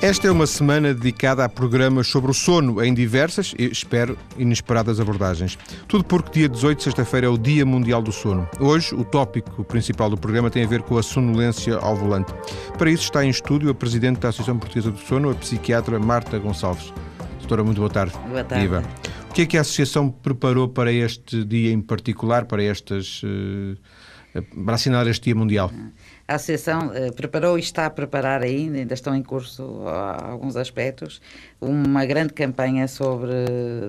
Esta é uma semana dedicada a programas sobre o sono em diversas e, espero, inesperadas abordagens. Tudo porque dia 18, sexta-feira, é o Dia Mundial do Sono. Hoje, o tópico principal do programa tem a ver com a sonolência ao volante. Para isso está em estúdio a Presidente da Associação Portuguesa do Sono, a psiquiatra Marta Gonçalves. Doutora, muito boa tarde. Boa tarde. Viva. O que é que a Associação preparou para este dia em particular, para estas... Uh, para assinalar este Dia Mundial? A Associação uh, preparou e está a preparar ainda, ainda estão em curso alguns aspectos, uma grande campanha sobre,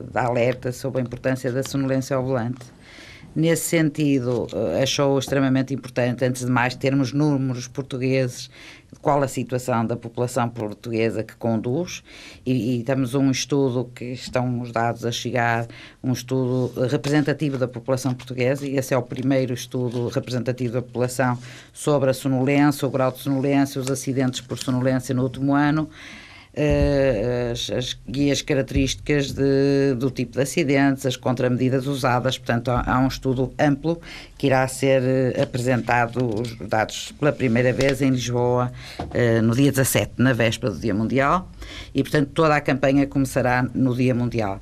da alerta sobre a importância da sonolência ao volante. Nesse sentido, uh, achou extremamente importante, antes de mais, termos números portugueses qual a situação da população portuguesa que conduz e, e temos um estudo que estão os dados a chegar, um estudo representativo da população portuguesa e esse é o primeiro estudo representativo da população sobre a sonolência, o grau de sonolência, os acidentes por sonolência no último ano as, as, as características de, do tipo de acidentes, as contramedidas usadas. Portanto, há, há um estudo amplo que irá ser uh, apresentado, os dados pela primeira vez em Lisboa, uh, no dia 17, na véspera do Dia Mundial, e, portanto, toda a campanha começará no Dia Mundial.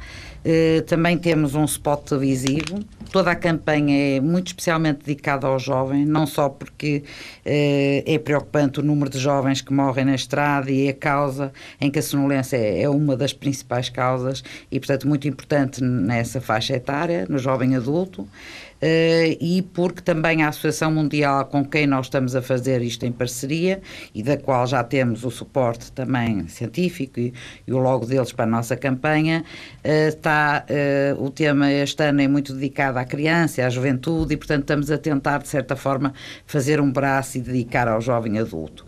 Uh, também temos um spot televisivo. Toda a campanha é muito especialmente dedicada ao jovem, não só porque uh, é preocupante o número de jovens que morrem na estrada e é a causa em que a sonolência é, é uma das principais causas e, portanto, muito importante nessa faixa etária, no jovem adulto. Uh, e porque também a Associação Mundial com quem nós estamos a fazer isto em parceria e da qual já temos o suporte também científico e, e o logo deles para a nossa campanha, uh, está uh, o tema este ano é muito dedicado à criança, à juventude e portanto estamos a tentar de certa forma fazer um braço e dedicar ao jovem adulto.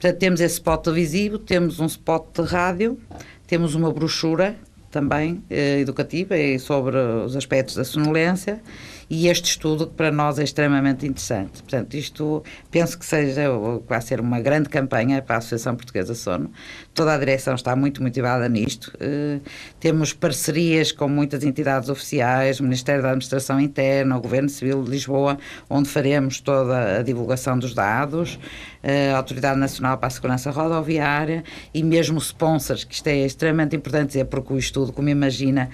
Portanto temos esse spot televisivo, temos um spot de rádio, temos uma brochura também educativa sobre os aspectos da sonolência e este estudo que para nós é extremamente interessante. Portanto, isto penso que seja, vai ser uma grande campanha para a Associação Portuguesa Sono. Toda a direção está muito motivada nisto. Uh, temos parcerias com muitas entidades oficiais, o Ministério da Administração Interna, o Governo Civil de Lisboa, onde faremos toda a divulgação dos dados, uh, a Autoridade Nacional para a Segurança Rodoviária e mesmo sponsors, que isto é extremamente importante dizer, porque o estudo, como imagina,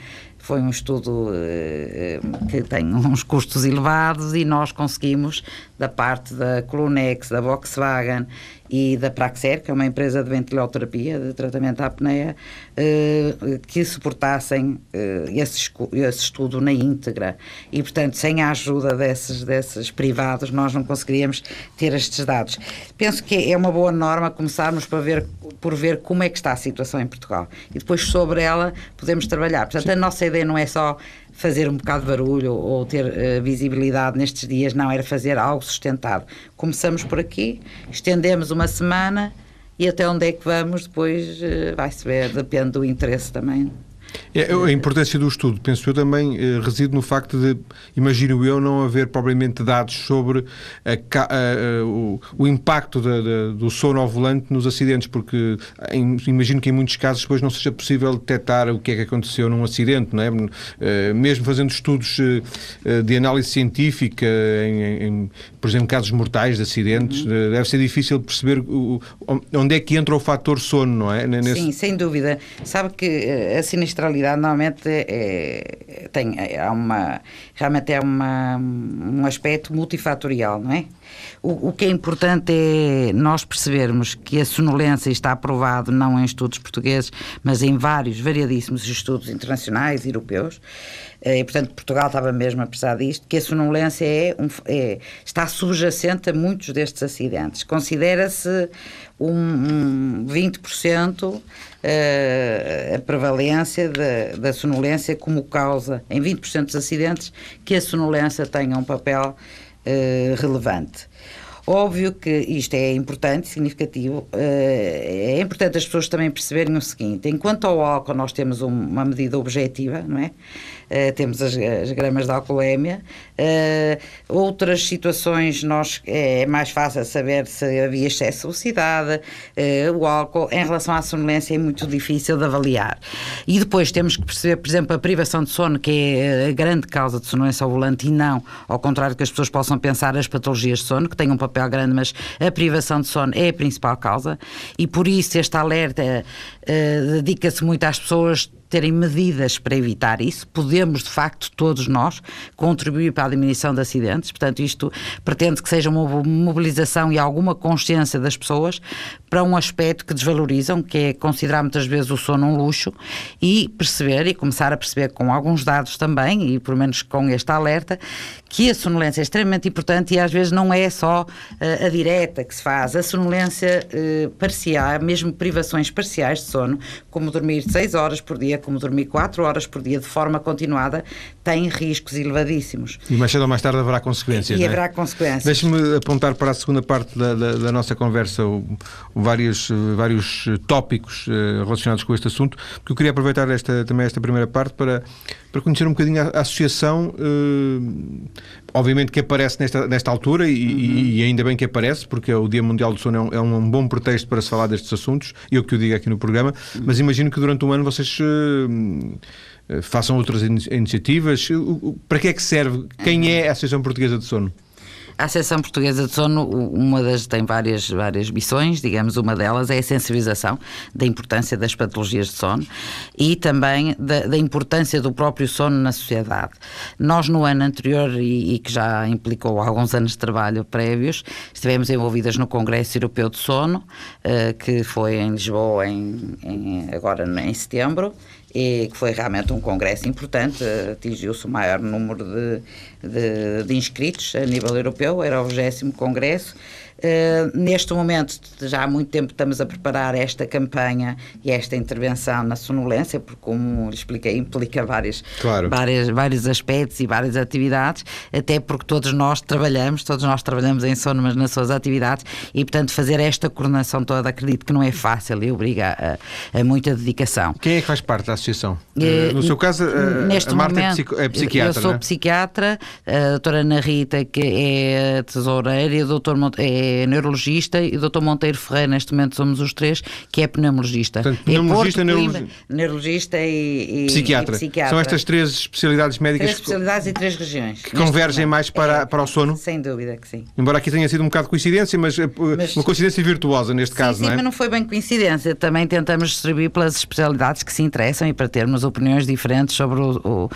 foi um estudo uh, que tem uns custos elevados e nós conseguimos, da parte da Colunex, da Volkswagen e da Praxer, que é uma empresa de ventiloterapia, de tratamento à apneia, eh, que suportassem eh, esse, esse, estudo na íntegra. E, portanto, sem a ajuda desses, desses privados, nós não conseguiríamos ter estes dados. Penso que é uma boa norma começarmos por ver, por ver como é que está a situação em Portugal. E depois, sobre ela, podemos trabalhar. Portanto, a nossa ideia não é só fazer um bocado de barulho ou ter uh, visibilidade nestes dias, não, era fazer algo sustentado. Começamos por aqui, estendemos uma semana e até onde é que vamos depois uh, vai-se ver, depende do interesse também é, a importância do estudo, penso eu, também eh, reside no facto de, imagino eu, não haver propriamente dados sobre a, a, o, o, impacto da, da, do sono ao volante nos acidentes, porque em, imagino que em muitos casos depois não seja possível detectar o que é que aconteceu num acidente, não é? Uh, mesmo fazendo estudos uh, de análise científica, em, em, por exemplo, casos mortais de acidentes, uhum. deve ser difícil perceber o, onde é que entra o fator sono, não é? Nesse... Sim, sem dúvida. Sabe que a sinistralidade normalmente é, tem, é uma, realmente é uma, um aspecto multifatorial, não é? O, o, que é importante é nós percebermos que a sonolência está aprovado não em estudos portugueses, mas em vários, variadíssimos estudos internacionais europeus, eh, e portanto Portugal estava mesmo a precisar disto, que a sonolência é, um, é está subjacente a muitos destes acidentes. Considera-se um, um 20% uh, a prevalência da, da sonolência como causa, em 20% dos acidentes, que a sonolência tenha um papel uh, relevante. Óbvio que isto é importante, significativo. Uh, é importante as pessoas também perceberem o seguinte: enquanto ao álcool nós temos um, uma medida objetiva, não é? Uh, temos as, as, gramas de alcoolemia. Uh, outras situações nós, é, é, mais fácil saber se havia excesso de velocidade, o álcool. Em relação à sonolência é muito difícil de avaliar. E depois temos que perceber, por exemplo, a privação de sono, que é a grande causa de sonolência ao volante, e não, ao contrário que as pessoas possam pensar, as patologias de sono, que têm um papel grande, mas a privação de sono é a principal causa. E por isso este alerta uh, dedica-se muito às pessoas terem medidas para evitar isso. Podemos, de facto, todos nós, contribuir para a diminuição de acidentes. Portanto, isto pretende que seja uma mobilização e alguma consciência das pessoas para um aspecto que desvalorizam, que é considerar muitas vezes o sono um luxo e perceber e começar a perceber com alguns dados também, e pelo menos com este alerta, que a sonolência é extremamente importante e às vezes não é só uh, a direta que se faz, a sonolência uh, parcial, mesmo privações parciais de sono, como dormir 6 horas por dia, como dormir 4 horas por dia de forma continuada, tem riscos elevadíssimos. E mais cedo ou mais tarde haverá consequências. E é? haverá consequências. Deixe-me apontar para a segunda parte da, da, da nossa conversa o, o vários, vários tópicos uh, relacionados com este assunto, porque eu queria aproveitar esta, também esta primeira parte para, para conhecer um bocadinho a, a associação, uh, obviamente que aparece nesta, nesta altura e, uhum. e, ainda bem que aparece, porque o Dia Mundial do Sono é um, é um, bom pretexto para se falar destes assuntos, eu que o digo aqui no programa, uhum. mas imagino que durante um ano vocês. Uh, façam outras iniciativas. Para que é que serve? Quem é a Associação Portuguesa de Sono? A Associação Portuguesa de Sono, uma das tem várias, várias missões, digamos, uma delas é a sensibilização da importância das patologias de sono e também da, da importância do próprio sono na sociedade. Nós, no ano anterior, e, e, que já implicou alguns anos de trabalho prévios, estivemos envolvidas no Congresso Europeu de Sono, uh, que foi em Lisboa em, em, agora em setembro, e que foi realmente um congresso importante, atingiu-se o maior número de, de, de, inscritos a nível europeu, era o 20 congresso, Uh, neste momento, já há muito tempo estamos a preparar esta campanha e esta intervenção na sonolência, porque, como expliquei, implica vários, claro. vários, vários aspectos e várias atividades, até porque todos nós trabalhamos, todos nós trabalhamos em sono, mas nas suas atividades, e, portanto, fazer esta coordenação toda, acredito que não é fácil e obriga a, a muita dedicação. Quem é que faz parte da associação? Uh, no seu caso, uh, neste a Marta é momento, é, psiquiatra. Eu sou é? psiquiatra, a doutora Ana Rita, que é tesoureira, e o doutor Monte, é é neurologista, e o Dr. Monteiro Ferreira, neste momento somos os três, que é pneumologista. Portanto, pneumologista, é neurologista, neurologista e, e, psiquiatra. e, psiquiatra. São estas três especialidades médicas três especialidades e três regiões. Que convergem mais para, é, para o sono? Sem dúvida que sim. Embora aqui tenha sido um bocado coincidência, mas, eh, mas uma coincidência virtuosa neste sim, caso, sim, não é? mas não foi bem coincidência. Também tentamos distribuir pelas especialidades que se interessam e para termos opiniões diferentes sobre o, o,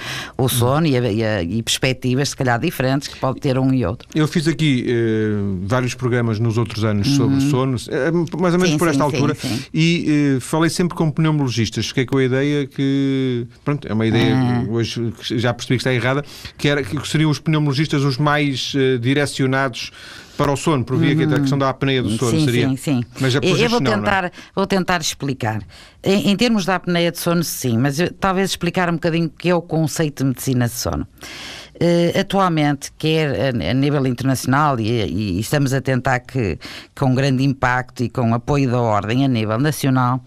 o sono e, a, e, a, e, perspectivas, se calhar, diferentes que pode ter um e outro. Eu fiz aqui eh, vários programas nos outros anos anos sobre uhum. sono, eh, mais ou menos sim, por esta sim, altura, sim, e uh, falei sempre com pneumologistas. Fiquei com a ideia que, pronto, é uma ideia uhum. hoje já percebi que está errada, que, era, que seriam os pneumologistas os mais uh, direcionados para o sono, por via uhum. que a questão da apneia do sono sim, seria. Sim, sim. Mas eu vou não, tentar, não é? vou tentar explicar. Em, em, termos da apneia de sono, sim, mas eu, talvez explicar um bocadinho o que é o conceito de medicina de sono. Uh, atualmente, quer a, a nível internacional, e, e, estamos a tentar que, com grande impacto e com apoio da ordem a nível nacional,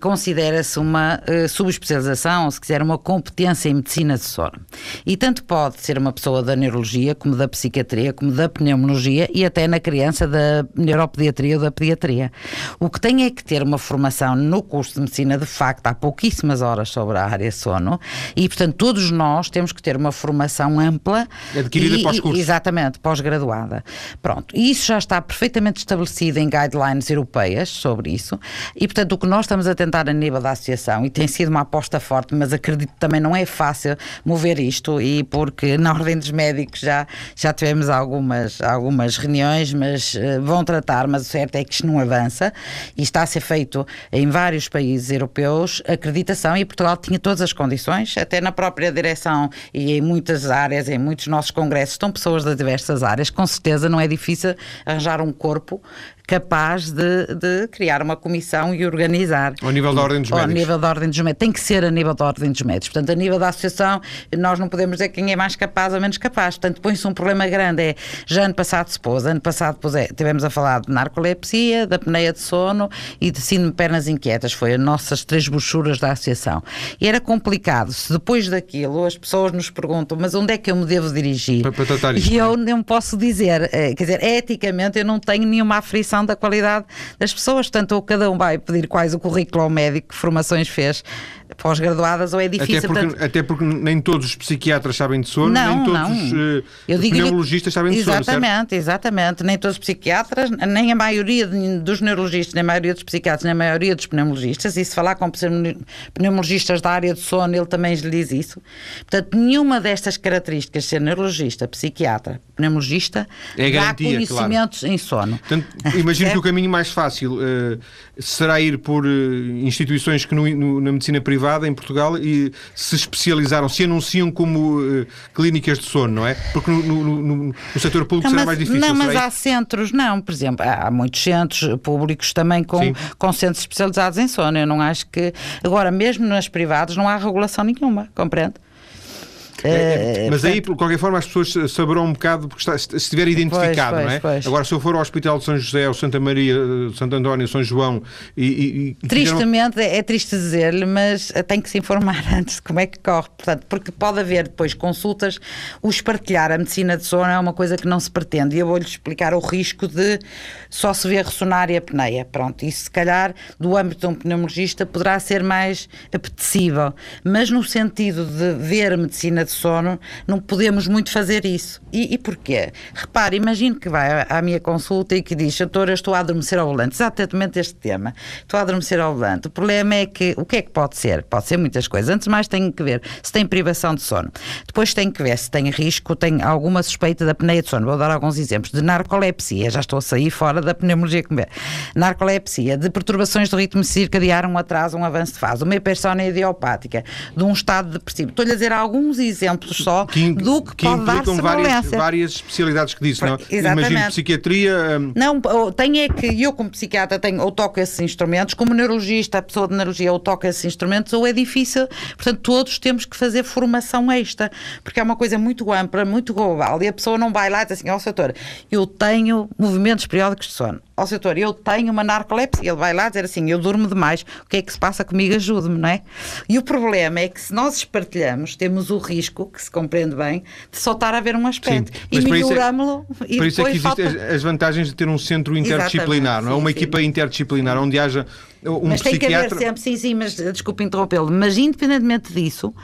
considera-se uma uh, subespecialização, ou se quiser, uma competência em medicina sono. E tanto pode ser uma pessoa da neurologia, como da psiquiatria, como da pneumologia e até na criança da neuropediatria ou da pediatria. O que tem é que ter uma formação no curso de medicina, de facto, há pouquíssimas horas sobre a área sono e, portanto, todos nós temos que ter uma formação ampla. Adquirida pós-curso. Exatamente, pós-graduada. Pronto. E isso já está perfeitamente estabelecido em guidelines europeias sobre isso e, portanto, o que nós estamos a tentar a nível da associação e tem sido uma aposta forte, mas acredito que também não é fácil mover isto e porque na Ordem dos Médicos já, já tivemos algumas, algumas reuniões, mas uh, vão tratar, mas o certo é que isto não avança e está a ser feito em vários países europeus acreditação e Portugal tinha todas as condições, até na própria direção e em muitas áreas, em muitos nossos congressos, estão pessoas das diversas áreas, com certeza não é difícil arranjar um corpo capaz de, de criar uma comissão e organizar. Ao nível da Ordem dos Médicos. Ao nível da Ordem dos Médicos. Tem que ser a nível da Ordem dos Médicos. Portanto, a nível da Associação, nós não podemos dizer quem é mais capaz ou menos capaz. Portanto, põe-se um problema grande. É, já ano passado se pôs, ano passado pôs, é, tivemos a falar de narcolepsia, da apneia de sono e de síndrome de pernas inquietas. Foi as nossas três brochuras da Associação. E era complicado. Se depois daquilo as pessoas nos perguntam, mas onde é que eu me devo dirigir? Para, para tratar isto, e eu não posso dizer, é, quer dizer, eticamente eu não tenho nenhuma aflição da qualidade das pessoas. Portanto, cada um vai pedir quais o currículo ao médico, que formações fez pós-graduadas ou é difícil. Até porque, portanto... até porque nem todos os psiquiatras sabem de sono, não, nem todos não. os uh, Eu digo pneumologistas sabem de sono. Exatamente, exatamente. Nem todos os psiquiatras, nem a maioria dos neurologistas, nem a maioria dos psiquiatras, nem a maioria dos pneumologistas. E se falar com pneumologistas da área de sono, ele também lhe diz isso. Portanto, nenhuma destas características, ser neurologista, psiquiatra, pneumologista, é dá conhecimentos claro. em sono. Portanto, imagino que o caminho mais fácil uh, será ir por uh, instituições que no, no, na medicina privada em Portugal e se especializaram, se anunciam como uh, clínicas de sono, não é? Porque no, no, no setor público não, será mas, mais difícil. Não, mas há centros, não, por exemplo, há muitos centros públicos também com, com centros especializados em sono. Eu não acho que. Agora, mesmo nas privadas, não há regulação nenhuma, compreende? É, é, mas portanto... aí, de qualquer forma, as pessoas saberão um bocado porque está, se estiver identificado, pois, não é? Pois. Agora, se eu for ao Hospital de São José, ou Santa Maria, Santo António, São João e. e Tristemente, fizeram... é triste dizer-lhe, mas tem que se informar antes de como é que corre. Portanto, porque pode haver depois consultas, o espartilhar a medicina de sono é uma coisa que não se pretende. E eu vou-lhe explicar o risco de só se ver ressonar e apneia. Pronto, isso se calhar, do âmbito de um pneumologista, poderá ser mais apetecível. Mas no sentido de ver medicina de sono, não podemos muito fazer isso. E, e porquê? Repare, imagine que vai à, minha consulta e que diz, doutor, eu estou a adormecer ao volante, exatamente este tema, estou a adormecer ao volante. O problema é que, o que é que pode ser? Pode ser muitas coisas. Antes de mais tenho que ver se tem privação de sono. Depois tenho que ver se tem risco, tem alguma suspeita da apneia de sono. Vou dar alguns exemplos. De narcolepsia, já estou a sair fora da pneumologia que me Narcolepsia, de perturbações do ritmo circadiano, um atraso, um avanço de fase, uma hipersónia idiopática, de um estado depressivo. Estou-lhe a dizer alguns exemplos exemplos só que, do que, que pode dar várias, várias especialidades que disse, não? Exatamente. Imagino psiquiatria. Hum... Não, tem é que eu, como psiquiatra, tenho, ou toco esses instrumentos, como neurologista, a pessoa de neurologia, ou toca esses instrumentos, ou é difícil. Portanto, todos temos que fazer formação extra, porque é uma coisa muito ampla, muito global, e a pessoa não vai lá e diz assim: Ó, oh, doutor, eu tenho movimentos periódicos de sono ó oh, doutor, eu tenho uma narcolepsia. Ele vai lá dizer assim, eu durmo demais, o que é que se passa comigo? Ajude-me, não é? E o problema é que se nós espartilhamos, temos o risco, que se compreende bem, de só estar a ver um aspecto. Sim, e melhorámo-lo é, e Por isso é que existem falta... as vantagens de ter um centro interdisciplinar, não é? Uma sim, equipa sim. interdisciplinar, onde haja um mas tem que haver sempre, sim, sim, mas desculpe interrompê-lo, mas independentemente disso,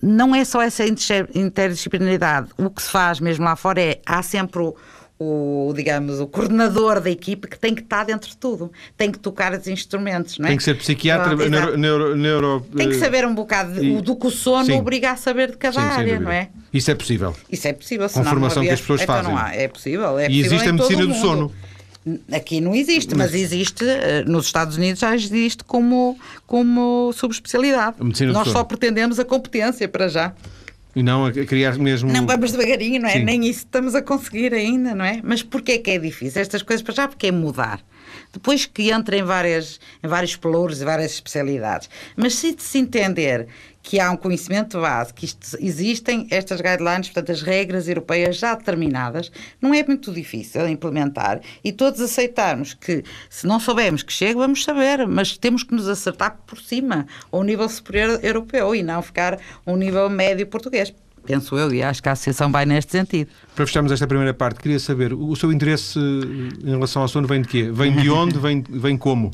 não é só essa interdisciplinaridade. O que se faz mesmo lá fora é, há sempre o, o, digamos, o coordenador da equipe que tem que estar dentro de tudo, tem que tocar os instrumentos, não é? Tem que ser psiquiatra, Pronto, neuro, neuro, neuro, Tem que saber um bocado e, do que o sono sim, obriga a saber de cada sim, área, não é? Isso é possível. Isso é possível, Com a formação havia, que as pessoas então fazem. Não há, é possível, é e possível existe a medicina do sono. Aqui não existe, mas, mas existe, eh, nos Estados Unidos já existe como, como subespecialidade. Nós só pretendemos a competência para já. E não a criar mesmo. Não vamos devagarinho, não é? Sim. Nem isso estamos a conseguir ainda, não é? Mas porquê é que é difícil? Estas coisas para já, porque é mudar. Depois que entra em, várias, em vários pelouros e várias especialidades. Mas se se entender que há um conhecimento base, que isto, existem estas guidelines, portanto, as regras europeias já determinadas, não é muito difícil implementar e todos aceitarmos que, se não soubermos que chega, vamos saber, mas temos que nos acertar por cima, ao nível superior europeu e não ficar um nível médio português. Penso eu, e acho que a Associação vai neste sentido. Para fecharmos esta primeira parte, queria saber, o seu interesse em relação ao sono vem de quê? Vem de onde? vem, vem como?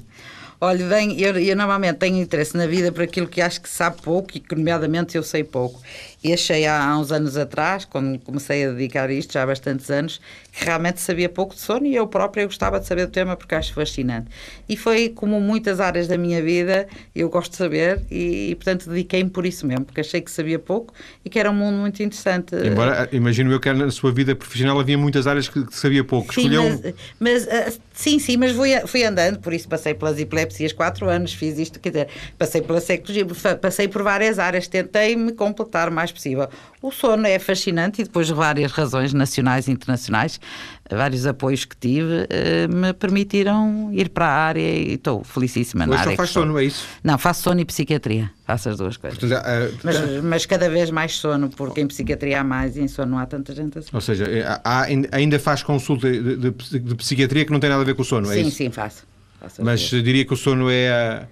Olha, bem, eu, eu, normalmente tenho interesse na vida por aquilo que acho que sabe pouco e que, nomeadamente, eu sei pouco. E achei há, uns anos atrás, quando comecei a dedicar a isto, já há bastantes anos, que realmente sabia pouco de sono e eu própria gostava de saber do tema porque acho fascinante. E foi como muitas áreas da minha vida, eu gosto de saber e, e portanto, dediquei-me por isso mesmo, porque achei que sabia pouco e que era um mundo muito interessante. Embora, imagino eu que na sua vida profissional havia muitas áreas que, que sabia pouco. Sim, Escolheu... mas, mas, uh, sim, sim, mas fui, fui andando, por isso passei pelas epilepsias quatro anos, fiz isto, quer dizer, passei pela secologia, passei por várias áreas, tentei me completar mais possível. O sono é fascinante e depois várias razões nacionais e internacionais, vários apoios que tive, eh, me permitiram ir para a área e estou felicíssima na área. só faz sono, é isso? Não, faço sono e psiquiatria, faço as duas coisas. Portanto, uh, mas, mas, cada vez mais sono, porque em psiquiatria há mais e em sono não há tanta gente assim. Ou seja, eh, há, ainda faz consulta de, de, de, psiquiatria que não tem nada a ver com o sono, é sim, isso? Sim, sim, faço. Mas diria que o sono é, a,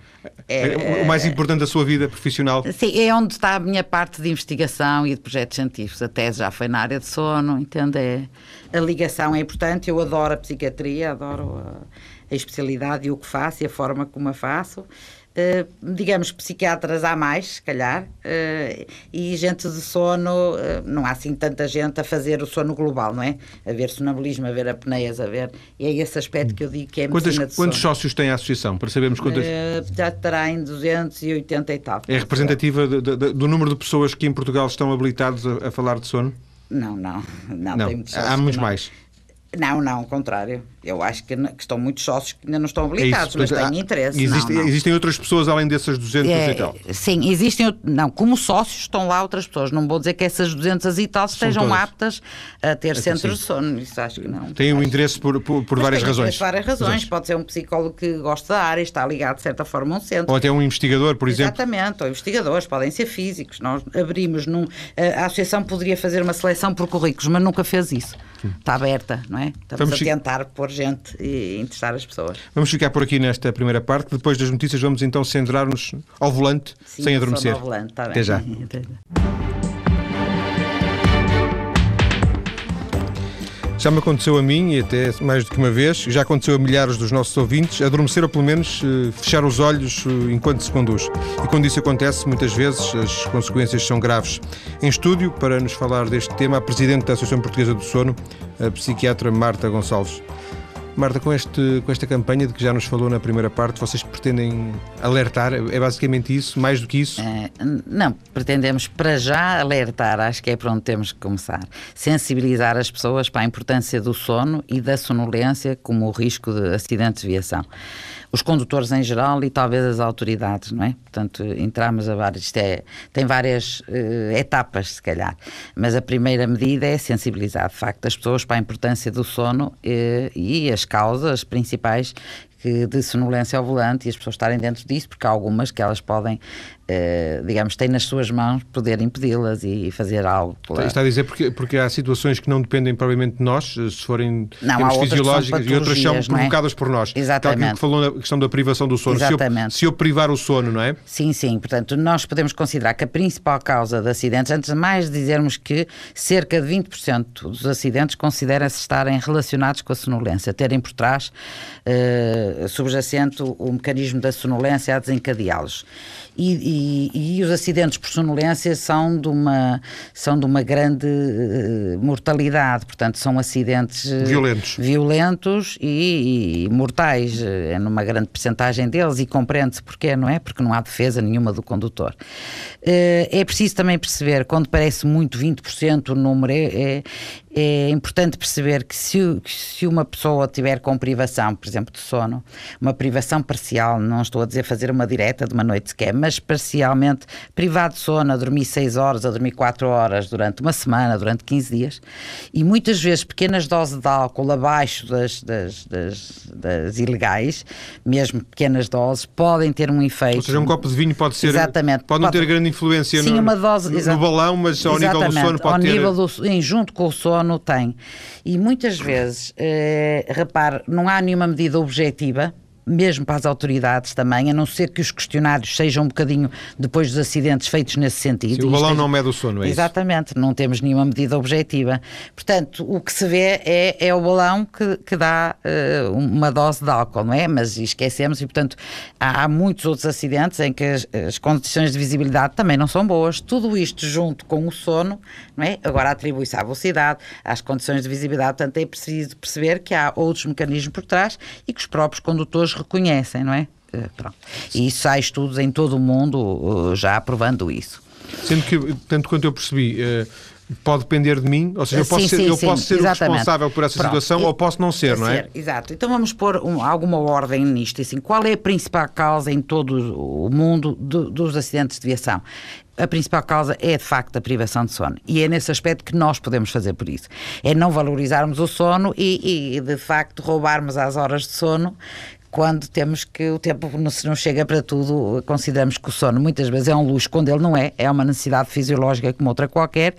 é, é, o mais importante da sua vida profissional? Sim, é onde está a minha parte de investigação e de projetos científicos. A tese já foi na área de sono, entende? É, a ligação é importante. Eu adoro a psiquiatria, adoro a, a especialidade e o que faço e a forma como a faço. Uh, digamos, psiquiatras há mais, se calhar, uh, e gente de sono, uh, não há assim tanta gente a fazer o sono global, não é? A ver sonambulismo, a ver apneias, a ver. E é esse aspecto que eu digo que é quantas, medicina de Quantos sono. sócios tem a associação? Para sabermos quantas. já estará em 280 e tal. É representativa de, de, do número de pessoas que em Portugal estão habilitados a, a falar de sono? Não, não. Não, não. muitos há muitos mais. Não, não, ao contrário. Eu acho que, que, estão muitos sócios que ainda não estão habilitados, é mas têm interesse. Existe, não, não. Existem outras pessoas além dessas 200 é, e tal? Sim, existem. Não, como sócios estão lá outras pessoas. Não vou dizer que essas 200 e tal estejam todas. aptas a ter é centros de sono. Isso acho que não. Têm um interesse por, por, por várias razões. Por várias razões. Pode ser um psicólogo que gosta da área, está ligado de certa forma a um centro. Ou até um investigador, por exemplo. Exatamente, ou investigadores, podem ser físicos. Nós abrimos num. A associação poderia fazer uma seleção por currículos, mas nunca fez isso. Está aberta, não é? Estamos Vamos a tentar pôr gente e interessar as pessoas. Vamos ficar por aqui nesta primeira parte. Depois das notícias, vamos então centrar-nos ao volante, Sim, sem adormecer. Ao volante, está bem. Até já. Já me aconteceu a mim, e até mais do que uma vez, já aconteceu a milhares dos nossos ouvintes, adormecer ou pelo menos eh, fechar os olhos eh, enquanto se conduz. E quando isso acontece, muitas vezes as consequências são graves. Em estúdio, para nos falar deste tema, a Presidente da Associação Portuguesa do Sono, a psiquiatra Marta Gonçalves. Marta, com, este, com esta campanha de que já nos falou na primeira parte, vocês pretendem alertar? É basicamente isso? Mais do que isso? É, não, pretendemos para já alertar, acho que é para onde temos que começar. Sensibilizar as pessoas para a importância do sono e da sonolência como o risco de acidentes de viação os condutores em geral e talvez as autoridades, não é? Portanto, entramos a várias, isto é, tem várias uh, etapas, se calhar, mas a primeira medida é sensibilizar, de facto, as pessoas para a importância do sono uh, e as causas principais que de sonolência ao volante e as pessoas estarem dentro disso, porque há algumas que elas podem eh, digamos, tem nas suas mãos poder impedi-las e fazer algo. Pela... Está a dizer porque, porque há situações que não dependem propriamente de nós, se forem não, fisiológicas e outras são é? provocadas é? por nós. Exatamente. que falou na questão da privação do sono. Exatamente. Se eu, se eu privar o sono, não é? Sim, sim. Portanto, nós podemos considerar que a principal causa de acidentes, antes de mais dizermos que cerca de 20% dos acidentes considera-se estarem relacionados com a sonolência, terem por trás uh, subjacente o, o mecanismo da sonolência a desencadeá-los. E, e, e, os acidentes por sonolência são de uma, são de uma grande uh, mortalidade, portanto, são acidentes uh, violentos, violentos e, e, mortais, é numa grande percentagem deles, e compreende-se porquê, não é? Porque não há defesa nenhuma do condutor. Uh, é preciso também perceber, quando parece muito 20% o número, é, é é importante perceber que se, que se, uma pessoa tiver com privação, por exemplo, de sono, uma privação parcial, não estou a dizer fazer uma direta de uma noite sequer, mas parcialmente privado de sono, a dormir 6 horas, a dormir 4 horas durante uma semana, durante 15 dias, e muitas vezes pequenas doses de álcool abaixo das, das, das, das ilegais, mesmo pequenas doses, podem ter um efeito. Ou seja, um copo de vinho pode ser. Exatamente. Pode não ter grande influência sim, no, uma dose, no, balão, mas ao nível do sono pode ao ter. Nível do, em, junto com o sono tem. E muitas vezes, eh, repare, não há nenhuma medida objetiva mesmo para as autoridades também, a não ser que os questionários sejam um bocadinho depois dos acidentes feitos nesse sentido. Sim, o balão não mede o sono, é Exatamente, isso? não temos nenhuma medida objetiva. Portanto, o que se vê é, é o balão que, que dá uh, uma dose de álcool, não é? Mas esquecemos e, portanto, há, há muitos outros acidentes em que as, as, condições de visibilidade também não são boas. Tudo isto junto com o sono, não é? Agora atribui-se à velocidade, às condições de visibilidade, portanto é preciso perceber que há outros mecanismos por trás e que os próprios condutores reconhecem, não é? Eh, pronto. E isso há estudos em todo o mundo eh, já aprovando isso. Sendo que, tanto quanto eu percebi, eh, pode depender de mim, ou seja, eu posso sim, ser, sim, eu sim, posso ser o responsável por essa Pronto. situação e, ou posso não ser, não é? Ser, exato. Então vamos pôr um, alguma ordem nisto. Assim, qual é a principal causa em todo o mundo do, dos acidentes de viação? a principal causa é de facto a privação de sono. E é nesse aspecto que nós podemos fazer por isso. É não valorizarmos o sono e, e de facto roubarmos as horas de sono quando temos que o tempo se não chega para tudo, consideramos que o sono muitas vezes é um luxo, quando ele não é, é uma necessidade fisiológica como outra qualquer,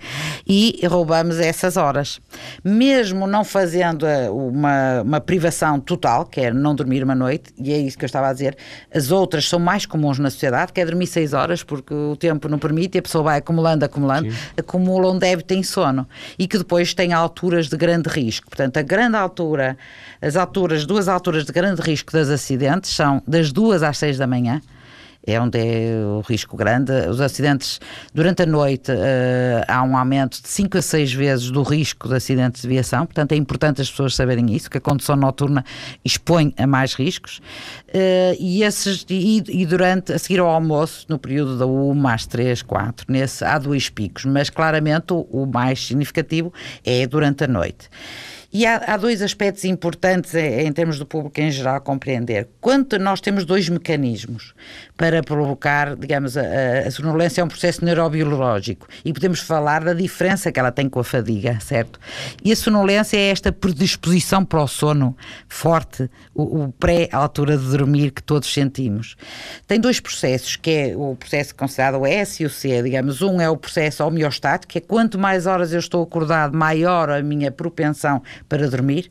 e roubamos essas horas. Mesmo não fazendo eh, uma, uma privação total, que é não dormir uma noite, e é isso que eu estava a dizer, as outras são mais comuns na sociedade, que é dormir seis horas, porque o tempo não permite, e a pessoa vai acumulando, acumulando, Sim. acumula um débito em sono, e que depois tem alturas de grande risco. Portanto, a grande altura, as alturas, duas alturas de grande risco das acidentes são das duas às seis da manhã é onde é o risco grande. Os acidentes durante a noite uh, há um aumento de 5 a 6 vezes do risco de acidentes de viação, portanto é importante as pessoas saberem isso, que a condução noturna expõe a mais riscos. Uh, e, esses, e, e, durante, a seguir ao almoço, no período da 1 às 3, 4, nesse, há dois picos, mas claramente o, o mais significativo é durante a noite. E há, há dois aspectos importantes em, em, termos do público em geral compreender. Quando nós temos dois mecanismos para provocar, digamos, a, a sonolência é um processo neurobiológico e podemos falar da diferença que ela tem com a fadiga, certo? E a sonolência é esta predisposição para o sono forte, o, o pré-altura de dormir que todos sentimos. Tem dois processos, que é o processo considerado o S e o C, digamos. Um é o processo homeostático, que é quanto mais horas eu estou acordado, maior a minha propensão para dormir.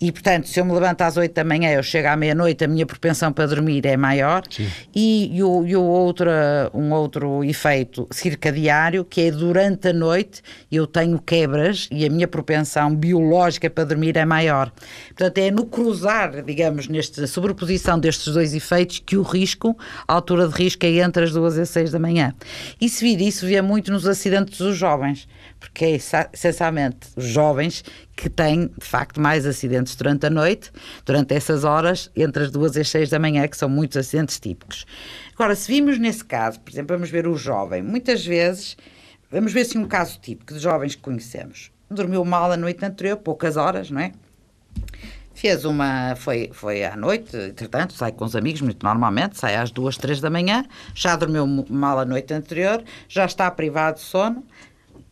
E, portanto, se eu me levanto às 8 da manhã, eu chego à meia-noite, a minha propensão para dormir é maior. Sim. E, e, o, e o outro, um outro efeito circadiário, que é durante a noite eu tenho quebras e a minha propensão biológica para dormir é maior. Portanto, é no cruzar, digamos, nesta sobreposição destes dois efeitos que o risco, a altura de risco é entre as 2 e as 6 da manhã. E se vir isso, vê muito nos acidentes dos jovens porque é essencialmente os jovens que têm, de facto, mais acidentes durante a noite, durante essas horas, entre as duas e as seis da manhã, que são muitos acidentes típicos. Agora, se vimos nesse caso, por exemplo, vamos ver o jovem, muitas vezes, vamos ver assim um caso típico de jovens que conhecemos. Dormiu mal a noite anterior, poucas horas, não é? Fez uma, foi, foi à noite, entretanto, sai com os amigos, muito normalmente, sai às duas, três da manhã, já dormiu mal a noite anterior, já está privado de sono,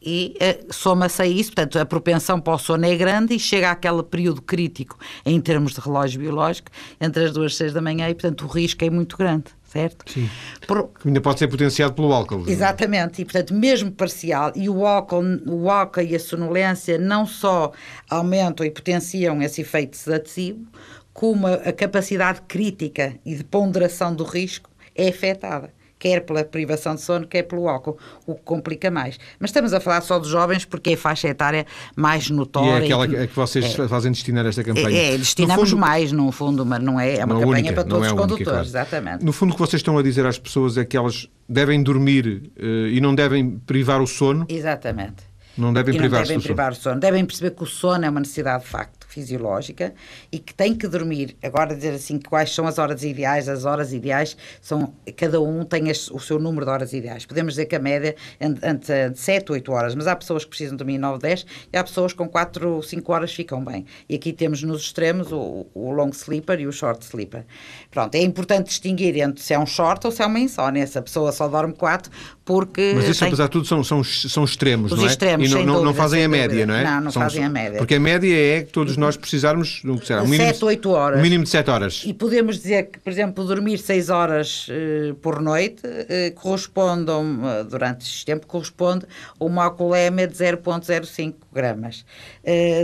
e uh, soma-se a isso, portanto, a propensão para o sono é grande e chega àquele período crítico em termos de relógio biológico entre as duas e seis da manhã e, portanto, o risco é muito grande. Certo? Sim. Por... Ainda pode ser potenciado pelo álcool. Exatamente, e portanto, mesmo parcial, e o álcool, o álcool e a sonolência não só aumentam e potenciam esse efeito sedativo, como a, a capacidade crítica e de ponderação do risco é afetada quer pela privação de sono, quer pelo álcool, o que complica mais. Mas estamos a falar só dos jovens porque é a faixa etária mais notória. E é aquela que, que vocês é, fazem destinar esta campanha. É, é destinamos fundo, mais, no fundo, mas não é, é uma campanha única, para todos é os condutores, única, claro. exatamente. No fundo, o que vocês estão a dizer às pessoas é que elas devem dormir uh, e não devem privar o sono. Exatamente. Não devem privar, não devem privar o sono. Devem perceber que o sono é uma necessidade de facto fisiológica e que tem que dormir. Agora, dizer assim, quais são as horas ideais? As horas ideais são. Cada um tem o seu número de horas ideais. Podemos dizer que a média é entre 7 8 horas, mas há pessoas que precisam dormir 9, 10 e há pessoas com 4 5 horas ficam bem. E aqui temos nos extremos o, o long sleeper e o short sleeper. Pronto, é importante distinguir entre se é um short ou se é uma insónia. Essa pessoa só dorme 4 porque. Mas isso, tem... apesar de tudo, são, são, são extremos, Os não é? Extremos, e não, não, não fazem a média, não é? Não, não são, fazem a média. Porque a média é que todos nós precisarmos um, um mínimo, 7, 8 horas. Um mínimo de 7 horas. E podemos dizer que, por exemplo, dormir 6 horas uh, por noite uh, corresponde, um, uh, durante este tempo, corresponde a uma alcoolemia de 0,05 gramas.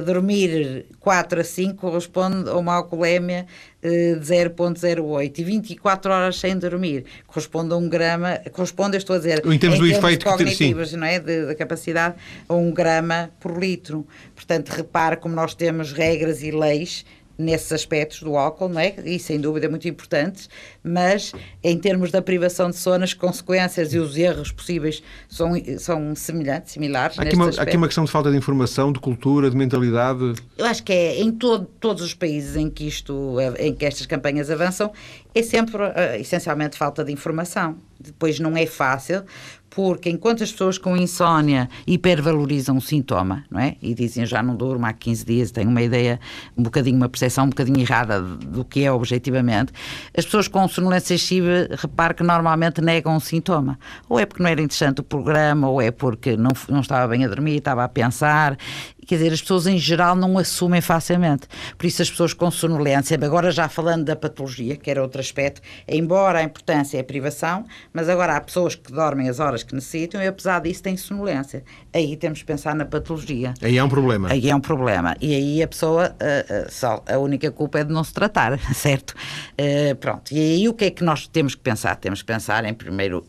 dormir 4 a 5 corresponde a uma alcoolemia 0,08 e 24 horas sem dormir. Corresponde a um grama, corresponde, estou a dizer, em termos em do efeito cognitivos, não é, da capacidade, a um grama por litro. Portanto, repare como nós temos regras e leis nesses aspectos do álcool, não é? E sem dúvida muito importantes, mas em termos da privação de sono, as consequências e os erros possíveis são, são semelhantes, similares. Há aqui, uma, aqui uma questão de falta de informação, de cultura, de mentalidade. Eu acho que é em todo, todos os países em que isto, em que estas campanhas avançam, é sempre uh, essencialmente falta de informação. Depois não é fácil, porque enquanto as pessoas com insónia hipervalorizam o sintoma, não é? E dizem já não durmo há 15 dias, tenho uma ideia, um bocadinho, uma percepção um bocadinho errada do que é objetivamente, as pessoas com sonolência excessiva, repare que normalmente negam o sintoma. Ou é porque não era interessante o programa, ou é porque não, não estava bem a dormir, estava a pensar, quer dizer, as pessoas em geral não assumem facilmente. Por isso, as pessoas com sonolência, agora já falando da patologia, que era outro aspecto, embora a importância é a privação, mas agora há pessoas que dormem as horas que necessitam e, apesar disso, têm sonolência. Aí temos que pensar na patologia. Aí é um problema. Aí é um problema. E aí a pessoa, uh, só, a única culpa é de não se tratar, certo? Uh, pronto. E aí o que é que nós temos que pensar? Temos que pensar, em primeiro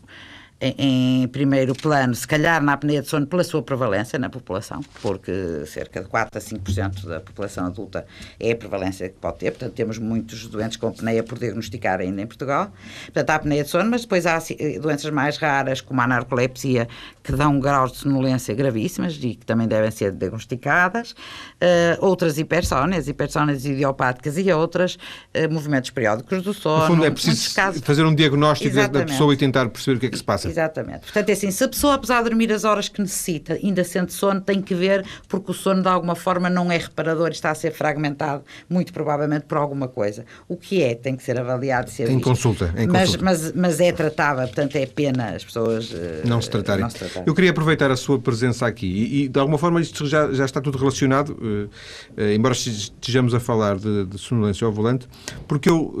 em, em, primeiro plano, se calhar na apneia de sono pela sua prevalência na população, porque cerca de 4 a 5% da população adulta é a prevalência que pode ter, portanto temos muitos doentes com apneia por diagnosticar ainda em Portugal. Portanto, há apneia de sono, mas depois há eh, doenças mais raras, como a narcolepsia, que dão um grau de sonolência gravíssimas e que também devem ser diagnosticadas, uh, outras hipersónias, hipersónias idiopáticas e outras, uh, movimentos periódicos do sono. No fundo, é preciso fazer um diagnóstico Exatamente. da pessoa e tentar perceber o que é que se passa. Exatamente. Portanto, é assim, se a pessoa, apesar de dormir as horas que necessita, ainda sente sono, tem que ver, porque o sono de alguma forma não é reparador, está a ser fragmentado, muito provavelmente por alguma coisa. O que é, tem que ser avaliado. Ser em, consulta, em mas, consulta. Mas, mas é tratável, portanto é pena as pessoas uh, não, se tratarem. não se tratarem. Eu queria aproveitar a sua presença aqui e, e de alguma forma isto já, já está tudo relacionado, uh, uh, embora estejamos a falar de, de sonolência ao volante, porque eu,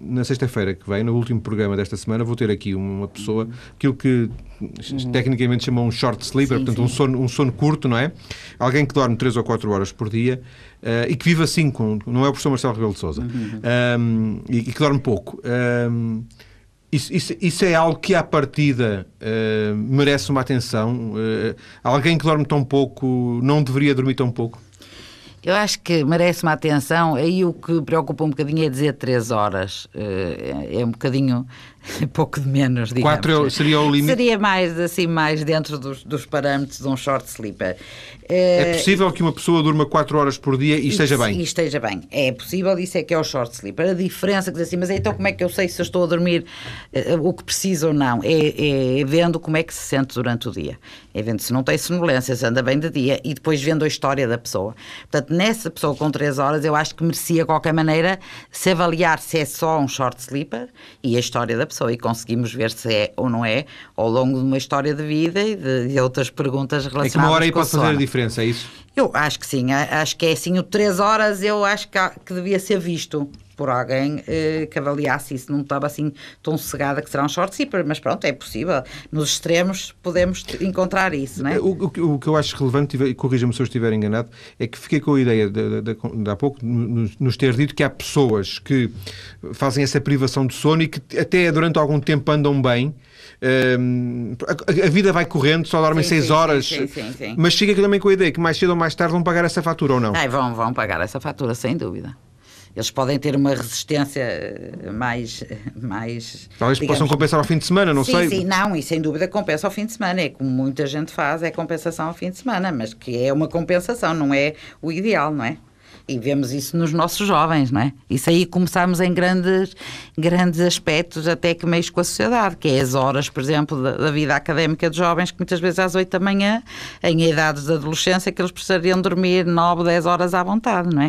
na sexta-feira que vem, no último programa desta semana, vou ter aqui uma pessoa, aquilo que uhum. tecnicamente chamam um short sleeper, sim, portanto sim. Um, sono, um sono curto, não é? Alguém que dorme 3 ou 4 horas por dia uh, e que vive assim, com, não é o professor Marcelo Rebelo de Sousa, uhum. um, e, e, que dorme pouco. Um, isso, isso, isso, é algo que, à partida, uh, merece uma atenção. Uh, alguém que dorme tão pouco não deveria dormir tão pouco? Eu acho que merece uma atenção. Aí o que preocupa um bocadinho é dizer três horas. É um bocadinho pouco de menos, digamos. Quatro seria o limite? Seria mais, assim, mais dentro dos, dos parâmetros de um short sleeper. É possível que uma pessoa durma 4 horas por dia e, e esteja bem? E esteja bem. É possível, isso é que é o short sleeper. A diferença, que diz assim, mas então como é que eu sei se eu estou a dormir uh, o que preciso ou não? É, é, vendo como é que se sente durante o dia. É vendo se não tem sonolência, se anda bem de dia e depois vendo a história da pessoa. Portanto, nessa pessoa com 3 horas, eu acho que merecia, de qualquer maneira, se avaliar se é só um short sleeper e a história da pessoa. E conseguimos ver se é ou não é ao longo de uma história de vida e de, de outras perguntas relacionadas com É que uma hora aí pode fazer a diferença diferença, é isso? Eu acho que sim, acho que é assim, o 3 horas eu acho que, que devia ser visto por alguém eh, que avaliasse isso, não estava assim tão cegada que será um short zipper, mas pronto, é possível. Nos extremos podemos encontrar isso, não é? O, o, o que eu acho relevante, e corrija-me se eu estiver enganado, é que fiquei com a ideia de, de, de, há pouco nos, nos ter dito que há pessoas que fazem essa privação de sono e que até durante algum tempo andam bem, a, a, vida vai correndo, só dormem 6 horas, sim, sim, sim, mas chega também com a ideia que mais cedo ou mais tarde vão pagar essa fatura ou não? Ai, vão, vão pagar essa fatura, sem dúvida. Eles podem ter uma resistência eh, mais. mais Talvez digamos, possam compensar ao fim de semana, não sim, sei. Sim, não, e sem dúvida compensa ao fim de semana. É como muita gente faz, é compensação ao fim de semana, mas que é uma compensação, não é o ideal, não é? E vemos isso nos nossos jovens, não é? Isso aí começamos em grandes, grandes aspectos, até que meios com a sociedade, que é as horas, por exemplo, da, da vida académica de jovens, que muitas vezes às 8 da manhã, em idades de adolescência, que eles precisariam dormir 9, 10 horas à vontade, não é?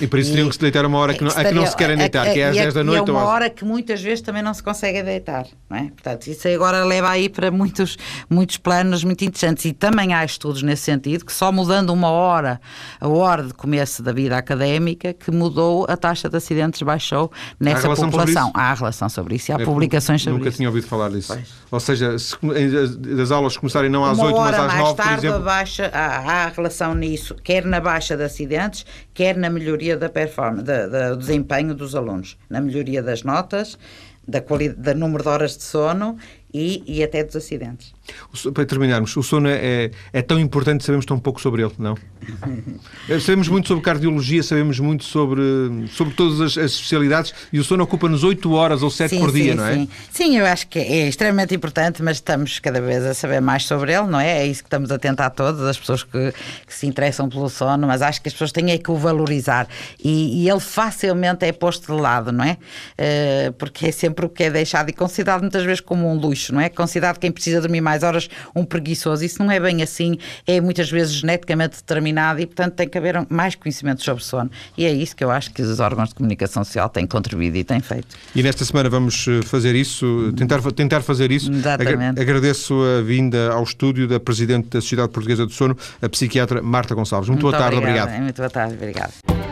E por isso e, teriam que se deitar uma hora que não, estaria, a que não se querem deitar, a, a, que é às 10 da noite. E é uma hora que muitas vezes também não se consegue deitar, não é? Portanto, isso agora leva aí para muitos, muitos planos muito interessantes. E também há estudos nesse sentido, que só mudando uma hora, a hora de começo da vida académica que mudou a taxa de acidentes, baixou nessa população. Há relação sobre isso e há é, publicações sobre nunca isso. Nunca tinha ouvido falar disso. Pois. Ou seja, se as aulas começarem não às Uma 8, mas às 9, tarde, por exemplo... Baixa, há, há relação nisso, quer na baixa de acidentes, quer na melhoria da performance, do desempenho dos alunos, na melhoria das notas, da qualidade, do número de horas de sono e, e até dos acidentes. Para terminarmos, o sono é, é tão importante, sabemos tão pouco sobre ele, não? sabemos muito sobre cardiologia, sabemos muito sobre, sobre todas as, as especialidades e o sono ocupa-nos 8 horas ou 7 sim, por dia, sim, não é? Sim. sim, eu acho que é extremamente importante, mas estamos cada vez a saber mais sobre ele, não é? É isso que estamos a tentar todas, as pessoas que, que se interessam pelo sono, mas acho que as pessoas têm é que o valorizar e, e ele facilmente é posto de lado, não é? Uh, porque é sempre o que é deixado e considerado muitas vezes como um luxo, não é? Considerado quem precisa dormir mais horas um preguiçoso. Isso não é bem assim, é muitas vezes geneticamente determinado e, portanto, tem que haver mais conhecimento sobre sono. E é isso que eu acho que os órgãos de comunicação social têm contribuído e têm feito. E nesta semana vamos eh, fazer isso, tentar, tentar fazer isso. Exatamente. Agradeço a vinda ao estúdio da Presidente da Sociedade Portuguesa do Sono, a psiquiatra Marta Gonçalves. Muito, muito boa tarde, obrigado. Muito boa tarde, obrigado.